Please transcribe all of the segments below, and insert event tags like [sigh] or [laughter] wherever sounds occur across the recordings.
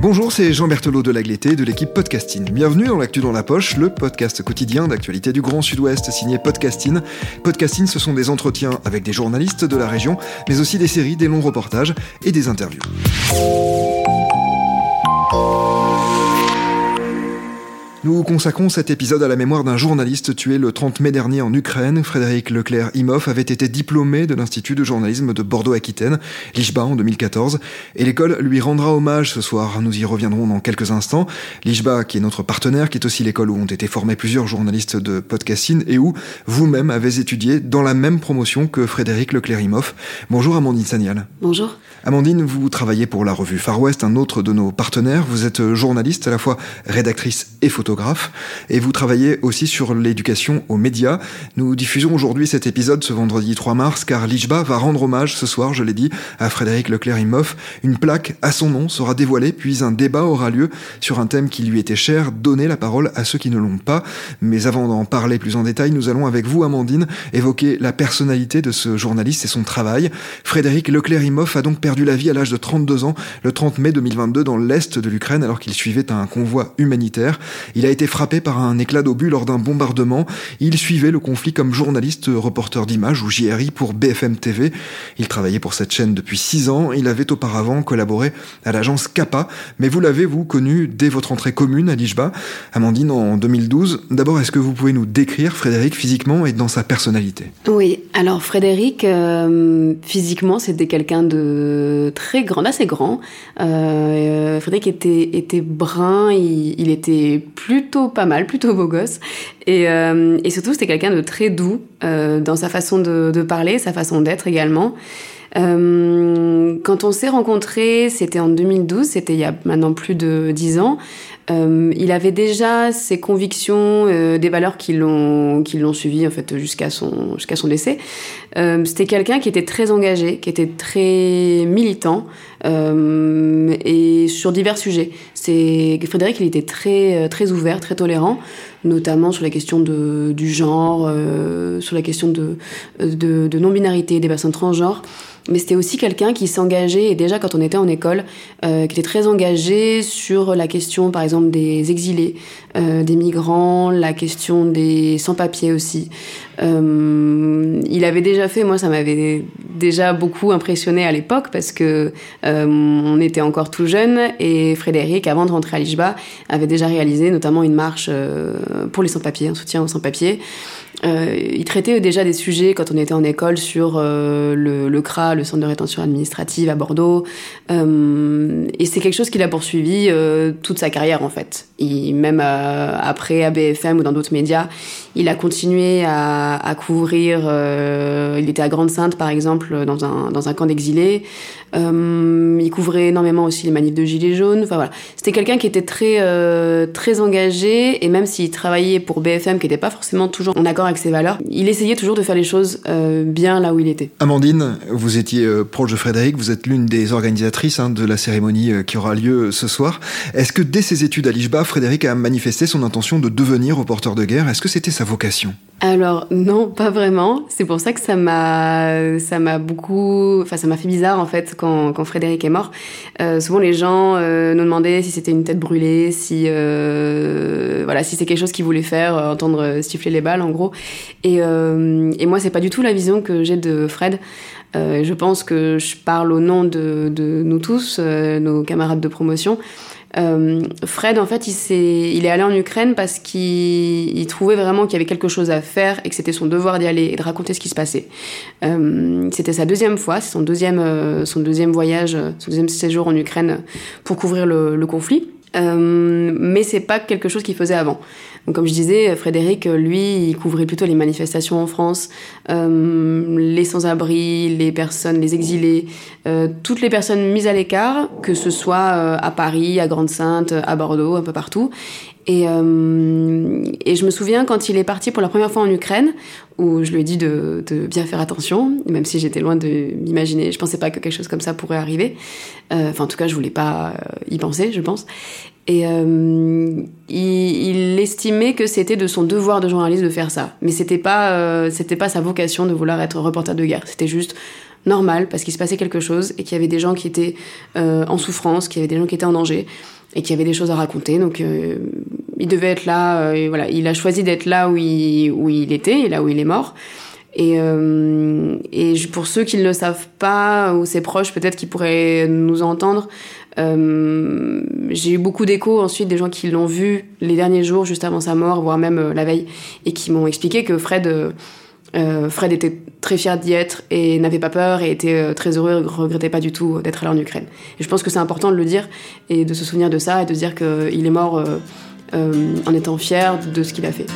Bonjour, c'est Jean Berthelot de Lagleté de l'équipe Podcasting. Bienvenue dans l'actu dans la poche, le podcast quotidien d'actualité du Grand Sud-Ouest signé Podcasting. Podcasting, ce sont des entretiens avec des journalistes de la région, mais aussi des séries, des longs reportages et des interviews. Nous consacrons cet épisode à la mémoire d'un journaliste tué le 30 mai dernier en Ukraine. Frédéric Leclerc-Imhoff avait été diplômé de l'Institut de journalisme de Bordeaux-Aquitaine, l'IJBA en 2014, et l'école lui rendra hommage ce soir. Nous y reviendrons dans quelques instants. L'IJBA, qui est notre partenaire, qui est aussi l'école où ont été formés plusieurs journalistes de podcasting et où vous-même avez étudié dans la même promotion que Frédéric Leclerc-Imhoff. Bonjour Amandine Sagnal. Bonjour. Amandine, vous travaillez pour la revue Far West, un autre de nos partenaires. Vous êtes journaliste, à la fois rédactrice et photographe, et vous travaillez aussi sur l'éducation aux médias. Nous diffusons aujourd'hui cet épisode ce vendredi 3 mars, car l'IJBA va rendre hommage ce soir, je l'ai dit, à Frédéric Leclerc-Imhoff. Une plaque à son nom sera dévoilée, puis un débat aura lieu sur un thème qui lui était cher, donner la parole à ceux qui ne l'ont pas. Mais avant d'en parler plus en détail, nous allons avec vous, Amandine, évoquer la personnalité de ce journaliste et son travail. Frédéric Leclerc-Imhoff a donc perdu la vie à l'âge de 32 ans le 30 mai 2022 dans l'est de l'Ukraine alors qu'il suivait un convoi humanitaire. Il a été frappé par un éclat d'obus lors d'un bombardement. Il suivait le conflit comme journaliste reporter d'images ou JRI pour BFM TV. Il travaillait pour cette chaîne depuis 6 ans. Il avait auparavant collaboré à l'agence Kappa. Mais vous l'avez, vous, connu dès votre entrée commune à Lijba, Amandine, en 2012. D'abord, est-ce que vous pouvez nous décrire Frédéric physiquement et dans sa personnalité? Oui, alors Frédéric, euh, physiquement, c'était quelqu'un de très grand, assez grand. Euh, Frédéric était, brun, il, était plutôt pas mal, plutôt beau gosse. Et, euh, surtout, c'était quelqu'un de très doux euh, dans sa façon de parler, sa façon d'être également. Euh, quand on s'est rencontrés, c'était en 2012, c'était il y a maintenant plus de dix ans. Euh, il avait déjà ses convictions, euh, des valeurs qui l'ont qui l'ont suivi en fait jusqu'à son jusqu'à son décès. Euh, c'était quelqu'un qui était très engagé, qui était très militant euh, et sur divers sujets. C'est Frédéric, il était très très ouvert, très tolérant, notamment sur la question de du genre, sur la question de de, de non binarité des personnes transgenres mais c'était aussi quelqu'un qui s'engageait, et déjà quand on était en école, euh, qui était très engagé sur la question, par exemple, des exilés, euh, des migrants, la question des sans-papiers aussi. Euh, il avait déjà fait, moi ça m'avait déjà beaucoup impressionné à l'époque parce que euh, on était encore tout jeune et Frédéric, avant de rentrer à l'IJBA, avait déjà réalisé notamment une marche euh, pour les sans-papiers, un soutien aux sans-papiers. Euh, il traitait déjà des sujets quand on était en école sur le, le, CRA, le Centre de rétention administrative à Bordeaux. Et c'est quelque chose qu'il a poursuivi toute sa carrière en fait. Même après à BFM ou dans d'autres médias, il a continué à couvrir. il était à Grande-Sainte par exemple dans un, dans un camp d'exilés. Euh, il couvrait énormément aussi les manifs de gilets jaunes. Enfin voilà, c'était quelqu'un qui était très euh, très engagé et même s'il travaillait pour BFM, qui n'était pas forcément toujours en accord avec ses valeurs, il essayait toujours de faire les choses euh, bien là où il était. Amandine, vous étiez proche de Frédéric, vous êtes l'une des organisatrices hein, de la cérémonie qui aura lieu ce soir. Est-ce que dès ses études à l'IJBA, Frédéric a manifesté son intention de devenir reporter de guerre? Est-ce que c'était sa vocation? Alors non, pas vraiment. C'est pour ça que ça m'a, ça m'a beaucoup, enfin ça m'a fait bizarre en fait quand, Frédéric est mort. Euh, souvent les gens euh, nous demandaient si c'était une tête brûlée, si euh, voilà, si c'est quelque chose qu'ils voulaient faire, entendre siffler les balles en gros. Et, et moi c'est pas du tout la vision que j'ai de Fred. je pense que je parle au nom de nous tous, nos camarades de promotion. Euh, Fred, en fait, il, est, il est allé en Ukraine parce qu'il trouvait vraiment qu'il y avait quelque chose à faire et que c'était son devoir d'y aller et de raconter ce qui se passait. Euh, c'était sa deuxième fois, c'est son deuxième, euh, son deuxième voyage, son deuxième séjour en Ukraine pour couvrir le, le conflit. Mais c'est pas quelque chose qu'il faisait avant. Donc, comme je disais, Frédéric, lui, il couvrait plutôt les manifestations en France, les sans-abri, les personnes, les exilés, toutes les personnes mises à l'écart, que ce soit à Paris, à Grande-Sainte, à Bordeaux, un peu partout. Et, euh, et, je me souviens quand il est parti pour la première fois en Ukraine, où je lui ai dit de, de bien faire attention, même si j'étais loin de m'imaginer, je pensais pas que quelque chose comme ça pourrait arriver. Euh, enfin, en tout cas, je voulais pas euh, y penser, je pense. Et euh, il, il, estimait que c'était de son devoir de journaliste de faire ça, mais c'était pas, euh, c'était pas sa vocation de vouloir être reporter de guerre. C'était juste normal parce qu'il se passait quelque chose et qu'il y avait des gens qui étaient euh, en souffrance, qu'il y avait des gens qui étaient en danger et qu'il y avait des choses à raconter. Donc euh, il devait être là. Euh, voilà, il a choisi d'être là où il, où il était et là où il est mort. Et, euh, et pour ceux qui ne le savent pas, ou ses proches peut-être qui pourraient nous entendre, euh, j'ai eu beaucoup d'échos ensuite des gens qui l'ont vu les derniers jours juste avant sa mort, voire même euh, la veille, et qui m'ont expliqué que Fred euh, euh, Fred était très fier d'y être et n'avait pas peur et était euh, très heureux et regrettait pas du tout d'être là en Ukraine. Et je pense que c'est important de le dire et de se souvenir de ça et de dire qu'il est mort euh, euh, en étant fier de ce qu'il a fait.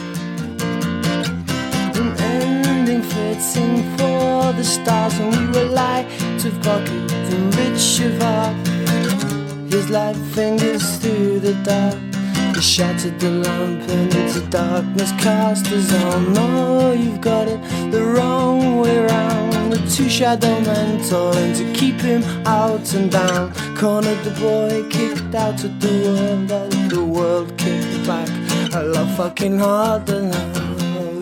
You shattered the lamp and into darkness cast us all. No, you've got it the wrong way round. The two shadow men toiling to keep him out and down. Cornered the boy, kicked out of the world, and the world kicked back. I love fucking harder now.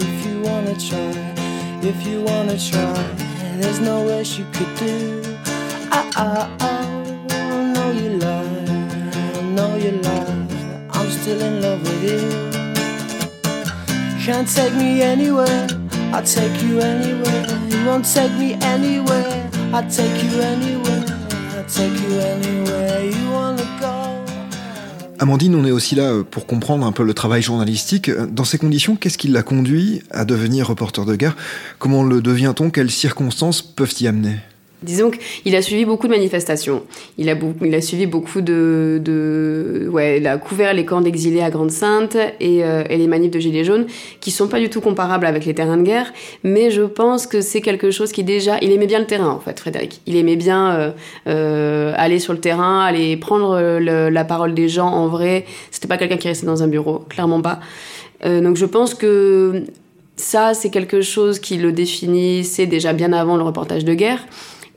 If you wanna try, if you wanna try, there's no worse you could do. Ah ah ah, no you lie, no you lie. Amandine, on est aussi là euh, pour comprendre un peu le travail journalistique. Dans ces conditions, qu'est-ce qui l'a conduit à devenir reporter de guerre? Comment le devient-on? Quelles circonstances peuvent y amener? Disons qu'il a suivi beaucoup de manifestations. Il a, il a suivi beaucoup de, de, ouais, il a couvert les camps d'exilés à Grande-Sainte et, euh, et, les manifs de Gilets jaunes, qui sont pas du tout comparables avec les terrains de guerre, mais je pense que c'est quelque chose qui déjà, il aimait bien le terrain en fait, Frédéric. Il aimait bien euh, euh, aller sur le terrain, aller prendre la parole des gens en vrai. C'était pas quelqu'un qui restait dans un bureau, clairement pas. Euh, donc je pense que ça, c'est quelque chose qui le définissait déjà bien avant le reportage de guerre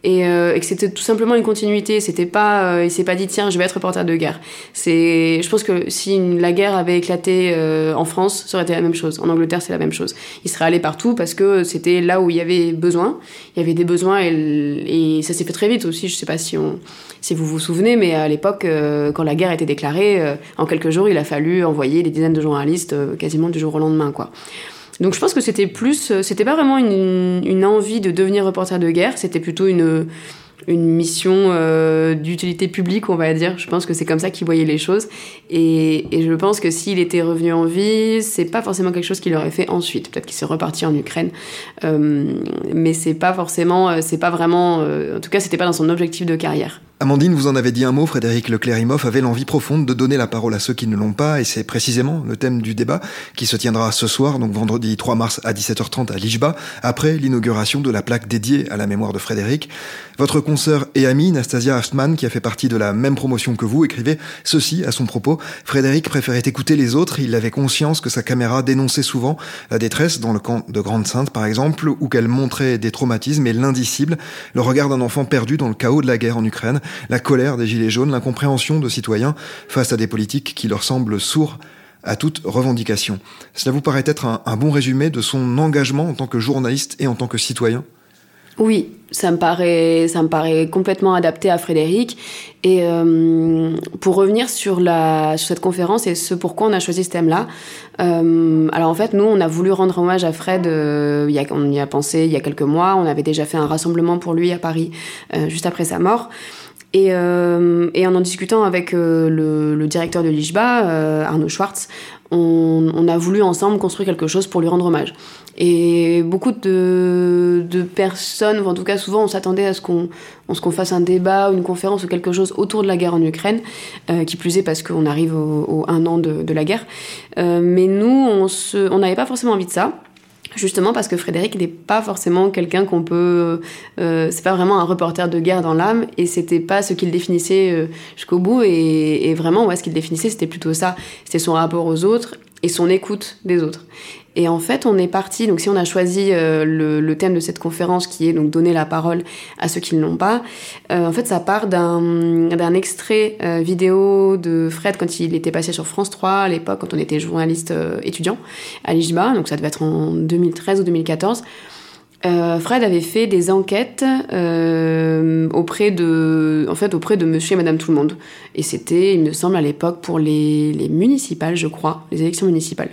et, euh, et que c'était tout simplement une continuité. C'était pas, euh, il s'est pas dit tiens, je vais être reporter de guerre. C'est, je pense que si une, la guerre avait éclaté euh, en France, ça aurait été la même chose. En Angleterre, c'est la même chose. Il serait allé partout parce que c'était là où il y avait besoin. Il y avait des besoins et, et ça s'est fait très vite aussi. Je sais pas si on, si vous vous souvenez, mais à l'époque, euh, quand la guerre a été déclarée, euh, en quelques jours, il a fallu envoyer des dizaines de journalistes euh, quasiment du jour au lendemain, quoi. Donc je pense que c'était plus, c'était pas vraiment une, une, envie de devenir reporter de guerre, c'était plutôt une, une mission euh, d'utilité publique, on va dire. Je pense que c'est comme ça qu'il voyait les choses. Et, et je pense que s'il était revenu en vie, c'est pas forcément quelque chose qu'il aurait fait ensuite. Peut-être qu'il s'est reparti en Ukraine, euh, mais c'est pas forcément, c'est pas vraiment, euh, en tout cas, c'était pas dans son objectif de carrière. Amandine, vous en avez dit un mot, Frédéric Leclerimoff avait l'envie profonde de donner la parole à ceux qui ne l'ont pas, et c'est précisément le thème du débat qui se tiendra ce soir, donc vendredi 3 mars à 17h30 à Lijba, après l'inauguration de la plaque dédiée à la mémoire de Frédéric. Votre consoeur et amie, Nastasia Haftman, qui a fait partie de la même promotion que vous, écrivait ceci à son propos. Frédéric préférait écouter les autres, il avait conscience que sa caméra dénonçait souvent la détresse dans le camp de Grande-Sainte, par exemple, ou qu'elle montrait des traumatismes et l'indicible, le regard d'un enfant perdu dans le chaos de la guerre en Ukraine, la colère des Gilets jaunes, l'incompréhension de citoyens face à des politiques qui leur semblent sourds à toute revendication. Cela vous paraît être un, bon résumé de son engagement en tant que journaliste et en tant que citoyen? Oui, ça me paraît, ça me paraît complètement adapté à Frédéric. Et euh, pour revenir sur, la, sur cette conférence et ce pourquoi on a choisi ce thème-là, euh, alors en fait, nous, on a voulu rendre hommage à Fred, euh, on y a pensé il y a quelques mois, on avait déjà fait un rassemblement pour lui à Paris juste après sa mort. Et, euh, et, en en discutant avec euh, le, le, directeur de l'IJBA, euh, Arnaud Schwartz, on, a voulu ensemble construire quelque chose pour lui rendre hommage. Et beaucoup de, personnes, en tout cas souvent, on s'attendait à ce qu'on qu'on fasse un débat, une conférence ou quelque chose autour de la guerre en Ukraine, euh, qui plus est parce qu'on arrive au, un an de, la guerre. Euh, mais nous, on n'avait pas forcément envie de ça. Justement parce que Frédéric n'est pas forcément quelqu'un qu'on peut. Euh, c'est pas vraiment un reporter de guerre dans l'âme et c'était pas ce qu'il définissait euh, jusqu'au bout. Et, et, vraiment, ouais, ce qu'il définissait, c'était plutôt ça. C'était son rapport aux autres et son écoute des autres. Et en fait, on est parti. Donc, si on a choisi euh, le, thème de cette conférence, qui est donc donner la parole à ceux qui ne l'ont pas, euh, en fait, ça part d'un extrait euh, vidéo de Fred quand il était passé sur France 3 à l'époque, quand on était journaliste étudiant à l'IJBA. Donc, ça devait être en 2013 ou 2014. Fred avait fait des enquêtes auprès de, en fait, auprès de Monsieur et Madame Tout le Monde, et c'était, il me semble, à l'époque pour les, les municipales, je crois, les élections municipales.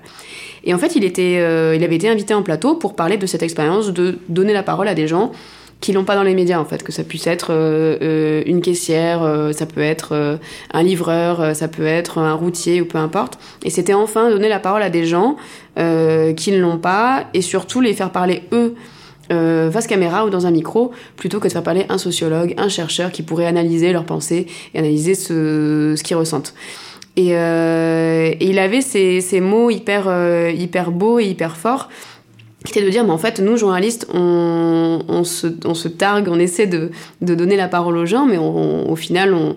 Et en fait, il, était, euh, il avait été invité en plateau pour parler de cette expérience de donner la parole à des gens qui l'ont pas dans les médias en fait, que ça puisse être euh, euh, une caissière, ça peut être un livreur, ça peut être un routier ou peu importe. Et c'était enfin donner la parole à des gens qui ne l'ont pas et surtout les faire parler eux. face caméra ou dans un micro, plutôt que de faire parler un sociologue, un chercheur qui pourrait analyser leurs pensées et analyser ce, ce qu'ils ressentent. Euh, et, il avait ces, ces mots hyper, euh, hyper beaux et hyper forts qui étaient de dire, mais en fait, nous, journalistes, on, on, se, on se targue, on essaie de, de, donner la parole aux gens, mais au final, on,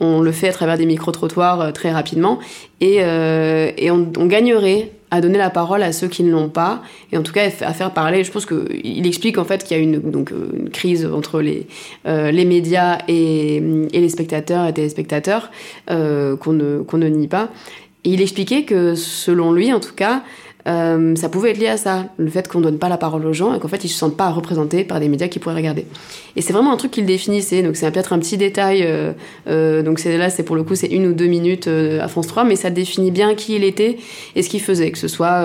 on le fait à travers des micro-trottoirs euh, très rapidement. Et, et on, gagnerait à donner la parole à ceux qui ne l'ont pas, et en tout cas à faire parler. Je pense qu'il explique en fait qu'il y a une, donc, une crise entre les, euh, les médias et, et, les spectateurs et téléspectateurs euh, qu'on ne, qu'on ne nie pas. Et il expliquait que selon lui, en tout cas, euh, ça pouvait être lié à ça, le fait qu'on donne pas la parole aux gens et qu'en fait ils se sentent pas représentés par des médias qui pourraient regarder. Et c'est vraiment un truc qu'il définissait, donc c'est peut-être un petit détail, euh, euh, donc c'est là, c'est pour le coup, c'est une ou deux minutes à France 3, mais ça définit bien qui il était et ce qu'il faisait, que ce soit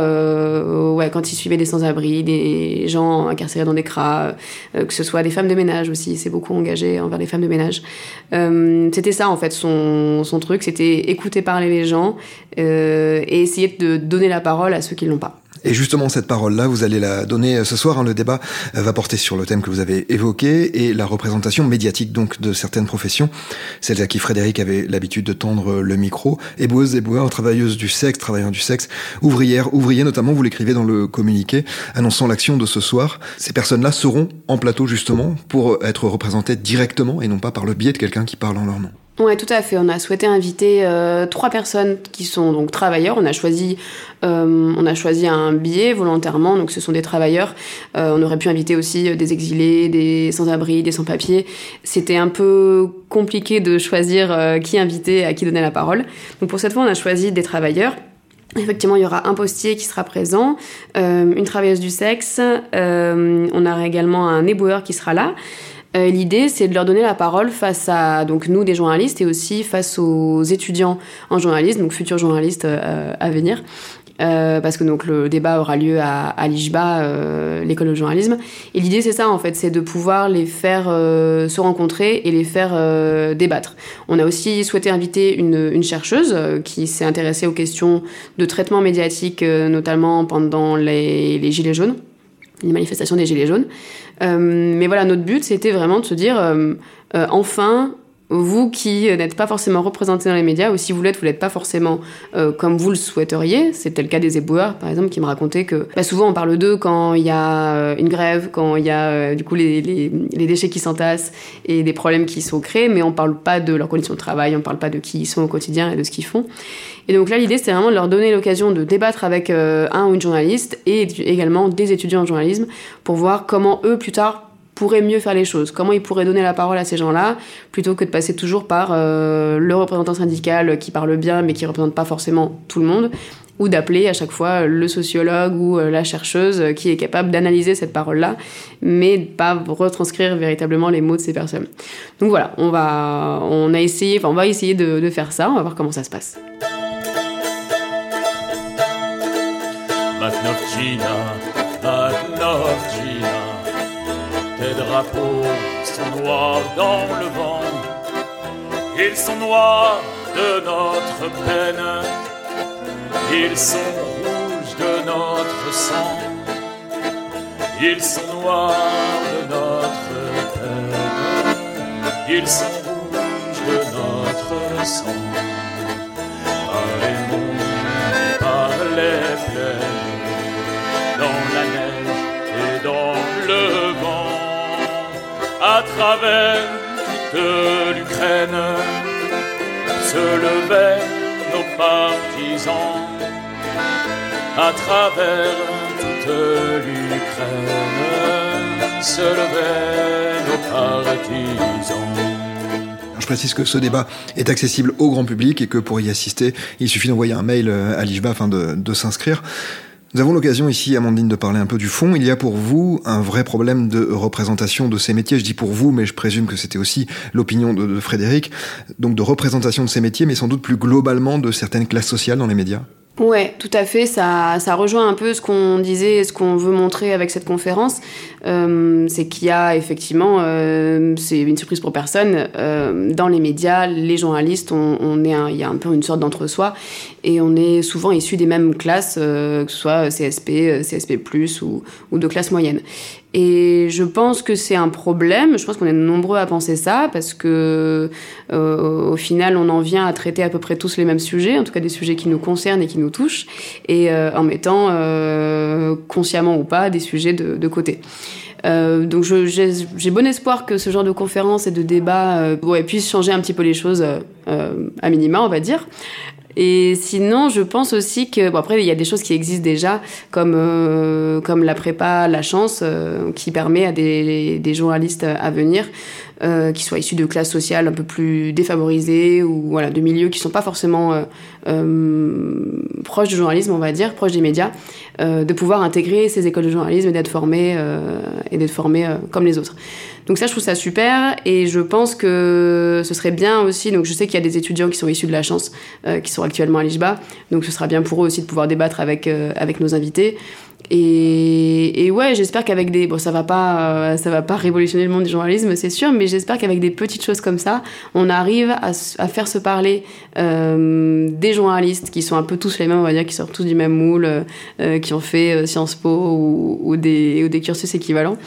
quand il suivait des sans-abri, des gens incarcérés dans des cras, que ce soit des femmes de ménage aussi, c'est beaucoup engagé envers les femmes de ménage. c'était ça en fait son, truc, c'était écouter parler les gens et essayer de donner la parole à ceux qui Et justement, cette parole-là, vous allez la donner euh, ce soir. Hein. le débat euh, va porter sur le thème que vous avez évoqué et la représentation médiatique donc de certaines professions, celles à qui Frédéric avait l'habitude de tendre le micro. Éboueuses, éboueurs, travailleuses du sexe, travailleurs du sexe, ouvrières, ouvriers notamment, vous l'écrivez dans le communiqué annonçant l'action de ce soir. Ces personnes-là seront en plateau justement pour être représentées directement et non pas par le biais de quelqu'un qui parle en leur nom. Oui, tout à fait. On a souhaité inviter euh, trois personnes qui sont donc travailleurs. On a choisi, euh, on a choisi un billet volontairement. Donc, ce sont des travailleurs. Euh, on aurait pu inviter aussi des exilés, des sans-abri, des sans-papiers. C'était un peu compliqué de choisir qui inviter, à qui donner la parole. Donc, pour cette fois, on a choisi des travailleurs. Effectivement, il y aura un postier qui sera présent, une travailleuse du sexe. on aura également un éboueur qui sera là. Euh, l'idée, c'est de leur donner la parole face à donc nous des journalistes et aussi face aux étudiants en journalisme, donc futurs journalistes euh, à venir. Euh, parce que donc le débat aura lieu à, l'IJBA, l'école de journalisme. Et l'idée c'est ça en fait, c'est de pouvoir les faire se rencontrer et les faire débattre. On a aussi souhaité inviter une, chercheuse qui s'est intéressée aux questions de traitement médiatique, notamment pendant les Gilets jaunes les manifestations des Gilets jaunes. Euh, mais voilà, notre but, c'était vraiment de se dire, euh, euh, enfin, vous qui n'êtes pas forcément représenté dans les médias, ou si vous l'êtes, vous l'êtes pas forcément comme vous le souhaiteriez. C'était le cas des éboueurs, par exemple, qui me racontaient que bah, souvent on parle d'eux quand il y a une grève, quand il y a du coup les, les, déchets qui s'entassent et des problèmes qui sont créés, mais on parle pas de leurs conditions de travail, on parle pas de qui ils sont au quotidien et de ce qu'ils font. Et donc là, l'idée, c'était vraiment de leur donner l'occasion de débattre avec un ou une journaliste et également des étudiants en journalisme pour voir comment eux, plus tard, pourrait mieux faire les choses Comment il pourrait donner la parole à ces gens-là plutôt que de passer toujours par euh, le représentant syndical qui parle bien mais qui représente pas forcément tout le monde ou d'appeler à chaque fois le sociologue ou euh, la chercheuse qui est capable d'analyser cette parole-là, mais pas retranscrire véritablement les mots de ces personnes. Donc voilà, on va, on a essayé, enfin on va essayer de, de faire ça, on va voir comment ça se passe. Les drapeaux sont noirs dans le vent, ils sont noirs de notre peine. Ils sont rouges de notre sang, ils sont noirs de notre peine, ils sont rouges de notre sang. Travers toute l'Ukraine, se levaient nos partisans à travers toute l'Ukraine se levaient nos partisans. Je précise que ce débat est accessible au grand public et que pour y assister, il suffit d'envoyer un mail à l'IJBA afin de, de s'inscrire. Nous avons l'occasion ici, Amandine, de parler un peu du fond. Il y a pour vous un vrai problème de représentation de ces métiers. Je dis pour vous, mais je présume que c'était aussi l'opinion de, Frédéric. Donc de représentation de ces métiers, mais sans doute plus globalement de certaines classes sociales dans les médias. Ouais, tout à fait. Ça, ça rejoint un peu ce qu'on disait ce qu'on veut montrer avec cette conférence. Euh, c'est qu'il y a effectivement, euh, c'est une surprise pour personne, euh, dans les médias, les journalistes, on, est il y a un peu une sorte d'entre-soi et on est souvent issus des mêmes classes, que ce soit CSP, CSP+, ou, de classe moyenne. Et je pense que c'est un problème. Je pense qu'on est nombreux à penser ça parce que au final, on en vient à traiter à peu près tous les mêmes sujets, en tout cas des sujets qui nous concernent et qui nous touchent, et en mettant consciemment ou pas des sujets de côté. Euh, donc j'ai bon espoir que ce genre de conférence et de débat euh, ouais, puisse changer un petit peu les choses euh, à minima, on va dire. Et sinon, je pense aussi que bon après il y a des choses qui existent déjà comme euh, comme la prépa, la chance, euh, qui permet à des, des journalistes à venir euh, qui soient issus de classes sociales un peu plus défavorisées ou voilà de milieux qui sont pas forcément euh, euh, proches du journalisme, on va dire, proches des médias, de pouvoir intégrer ces écoles de journalisme et d'être formés et d'être formés comme les autres. Donc ça, je trouve ça super et je pense que ce serait bien aussi. Donc je sais qu'il y a des étudiants qui sont issus de la chance, qui sont actuellement à l'IJBA. Donc ce sera bien pour eux aussi de pouvoir débattre avec avec nos invités. Et, ouais, j'espère qu'avec des bon, ça va pas, euh, ça va pas révolutionner le monde du journalisme, c'est sûr, mais j'espère qu'avec des petites choses comme ça, on arrive à, faire se parler euh, des journalistes qui sont un peu tous les mêmes, on va dire, qui sortent tous du même moule, euh, qui ont fait Sciences Po ou, des ou des cursus équivalents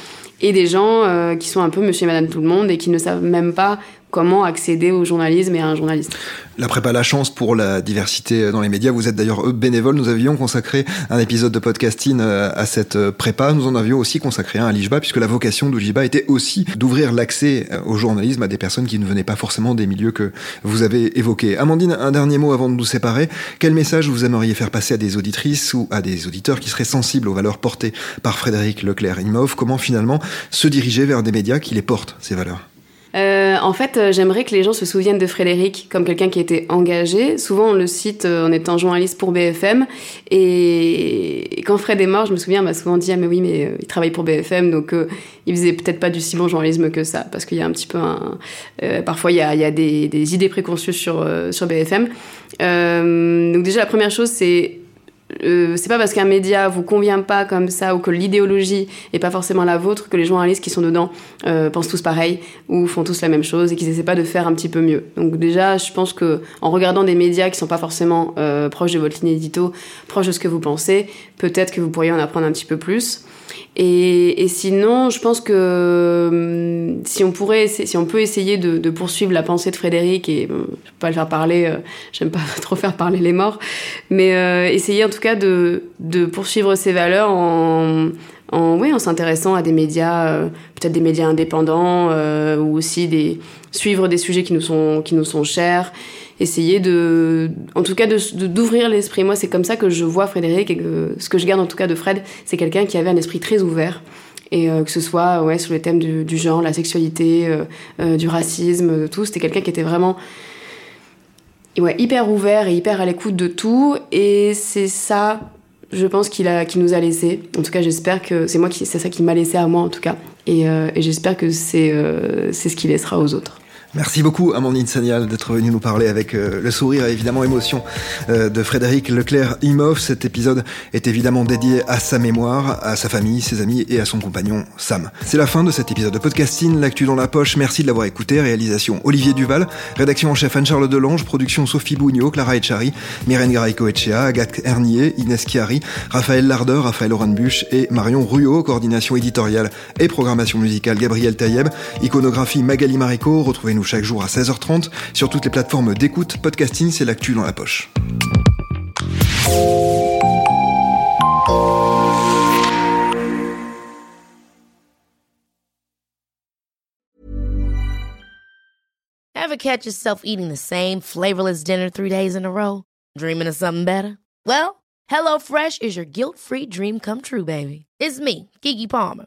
et des gens qui sont un peu monsieur et madame tout le monde et qui ne savent même pas comment accéder au journalisme et à un journaliste. La prépa La Chance pour la diversité dans les médias, vous êtes d'ailleurs bénévole. Nous avions consacré un épisode de podcasting à cette prépa. Nous en avions aussi consacré un à l'IJBA, puisque la vocation de l'IJBA était aussi d'ouvrir l'accès au journalisme à des personnes qui ne venaient pas forcément des milieux que vous avez évoqués. Amandine, un dernier mot avant de nous séparer. Quel message vous aimeriez faire passer à des auditrices ou à des auditeurs qui seraient sensibles aux valeurs portées par Frédéric Leclerc-Imhoff? Comment finalement se diriger vers des médias qui les portent, ces valeurs? Euh, en fait, euh, j'aimerais que les gens se souviennent de Frédéric comme quelqu'un qui était engagé. Souvent, on le cite euh, en étant journaliste pour BFM. Et, quand Fred est mort, je me souviens, m'a souvent dit ah mais oui, mais il travaille pour BFM, donc il faisait peut-être pas du si bon journalisme que ça, parce qu'il y a un petit peu un. parfois, il y a, il y a des, des, idées préconçues sur sur BFM. donc déjà, la première chose, c'est euh, c'est pas parce qu'un média vous convient pas comme ça ou que l'idéologie est pas forcément la vôtre que les journalistes qui sont dedans euh, pensent tous pareil ou font tous la même chose et qu'ils essaient pas de faire un petit peu mieux. Donc déjà, je pense que en regardant des médias qui sont pas forcément euh, proches de votre ligne édito, proches de ce que vous pensez, peut-être que vous pourriez en apprendre un petit peu plus. Et, sinon, je pense que hum, si on pourrait, si on peut essayer de, poursuivre la pensée de Frédéric et bon, je peux pas le faire parler, euh, j'aime pas [laughs] trop faire parler les morts, mais euh, essayer en tout cas de, poursuivre ses valeurs en, en en s'intéressant à des médias, euh, peut-être des médias indépendants ou aussi suivre des sujets qui nous sont qui nous sont chers essayer de, en tout cas, d'ouvrir de, l'esprit. Moi, c'est comme ça que je vois Frédéric et que ce que je garde en tout cas de Fred, c'est quelqu'un qui avait un esprit très ouvert. Et euh, que ce soit ouais, sur les thèmes du, genre, la sexualité, euh, euh, du racisme, de tout, c'était quelqu'un qui était vraiment ouais, hyper ouvert et hyper à l'écoute de tout. Et c'est ça, je pense, qu'il nous a laissé. En tout cas, j'espère que c'est moi qui, c'est ça qui m'a laissé à moi en tout cas. Et, et j'espère que c'est, c'est ce qu'il laissera aux autres. Merci beaucoup, Amandine Sagnal, d'être venue nous parler avec euh, le sourire et évidemment émotion euh, de Frédéric Leclerc-Imhoff. Cet épisode est évidemment dédié à sa mémoire, à sa famille, ses amis et à son compagnon Sam. C'est la fin de cet épisode de podcasting, l'actu dans la poche. Merci de l'avoir écouté. Réalisation Olivier Duval, rédaction en chef Anne-Charles Delange, production Sophie Bougnot, Clara Echari, Myrène Garaïco-Echea, Agathe Hernier, Inès Chiari, Raphaël Lardeur, Raphaël Oranbuch et Marion Ruot, coordination éditoriale et programmation musicale Gabriel Taïeb, iconographie Magali Marico. Retrouvez-nous chaque jour à 16h30 sur toutes les plateformes d'écoute. Podcasting, c'est l'actu dans la poche. Ever catch yourself eating the same flavorless dinner three days in a row? Dreaming of something better? Well, HelloFresh is your guilt-free dream come true, baby. It's me, Kiki Palmer.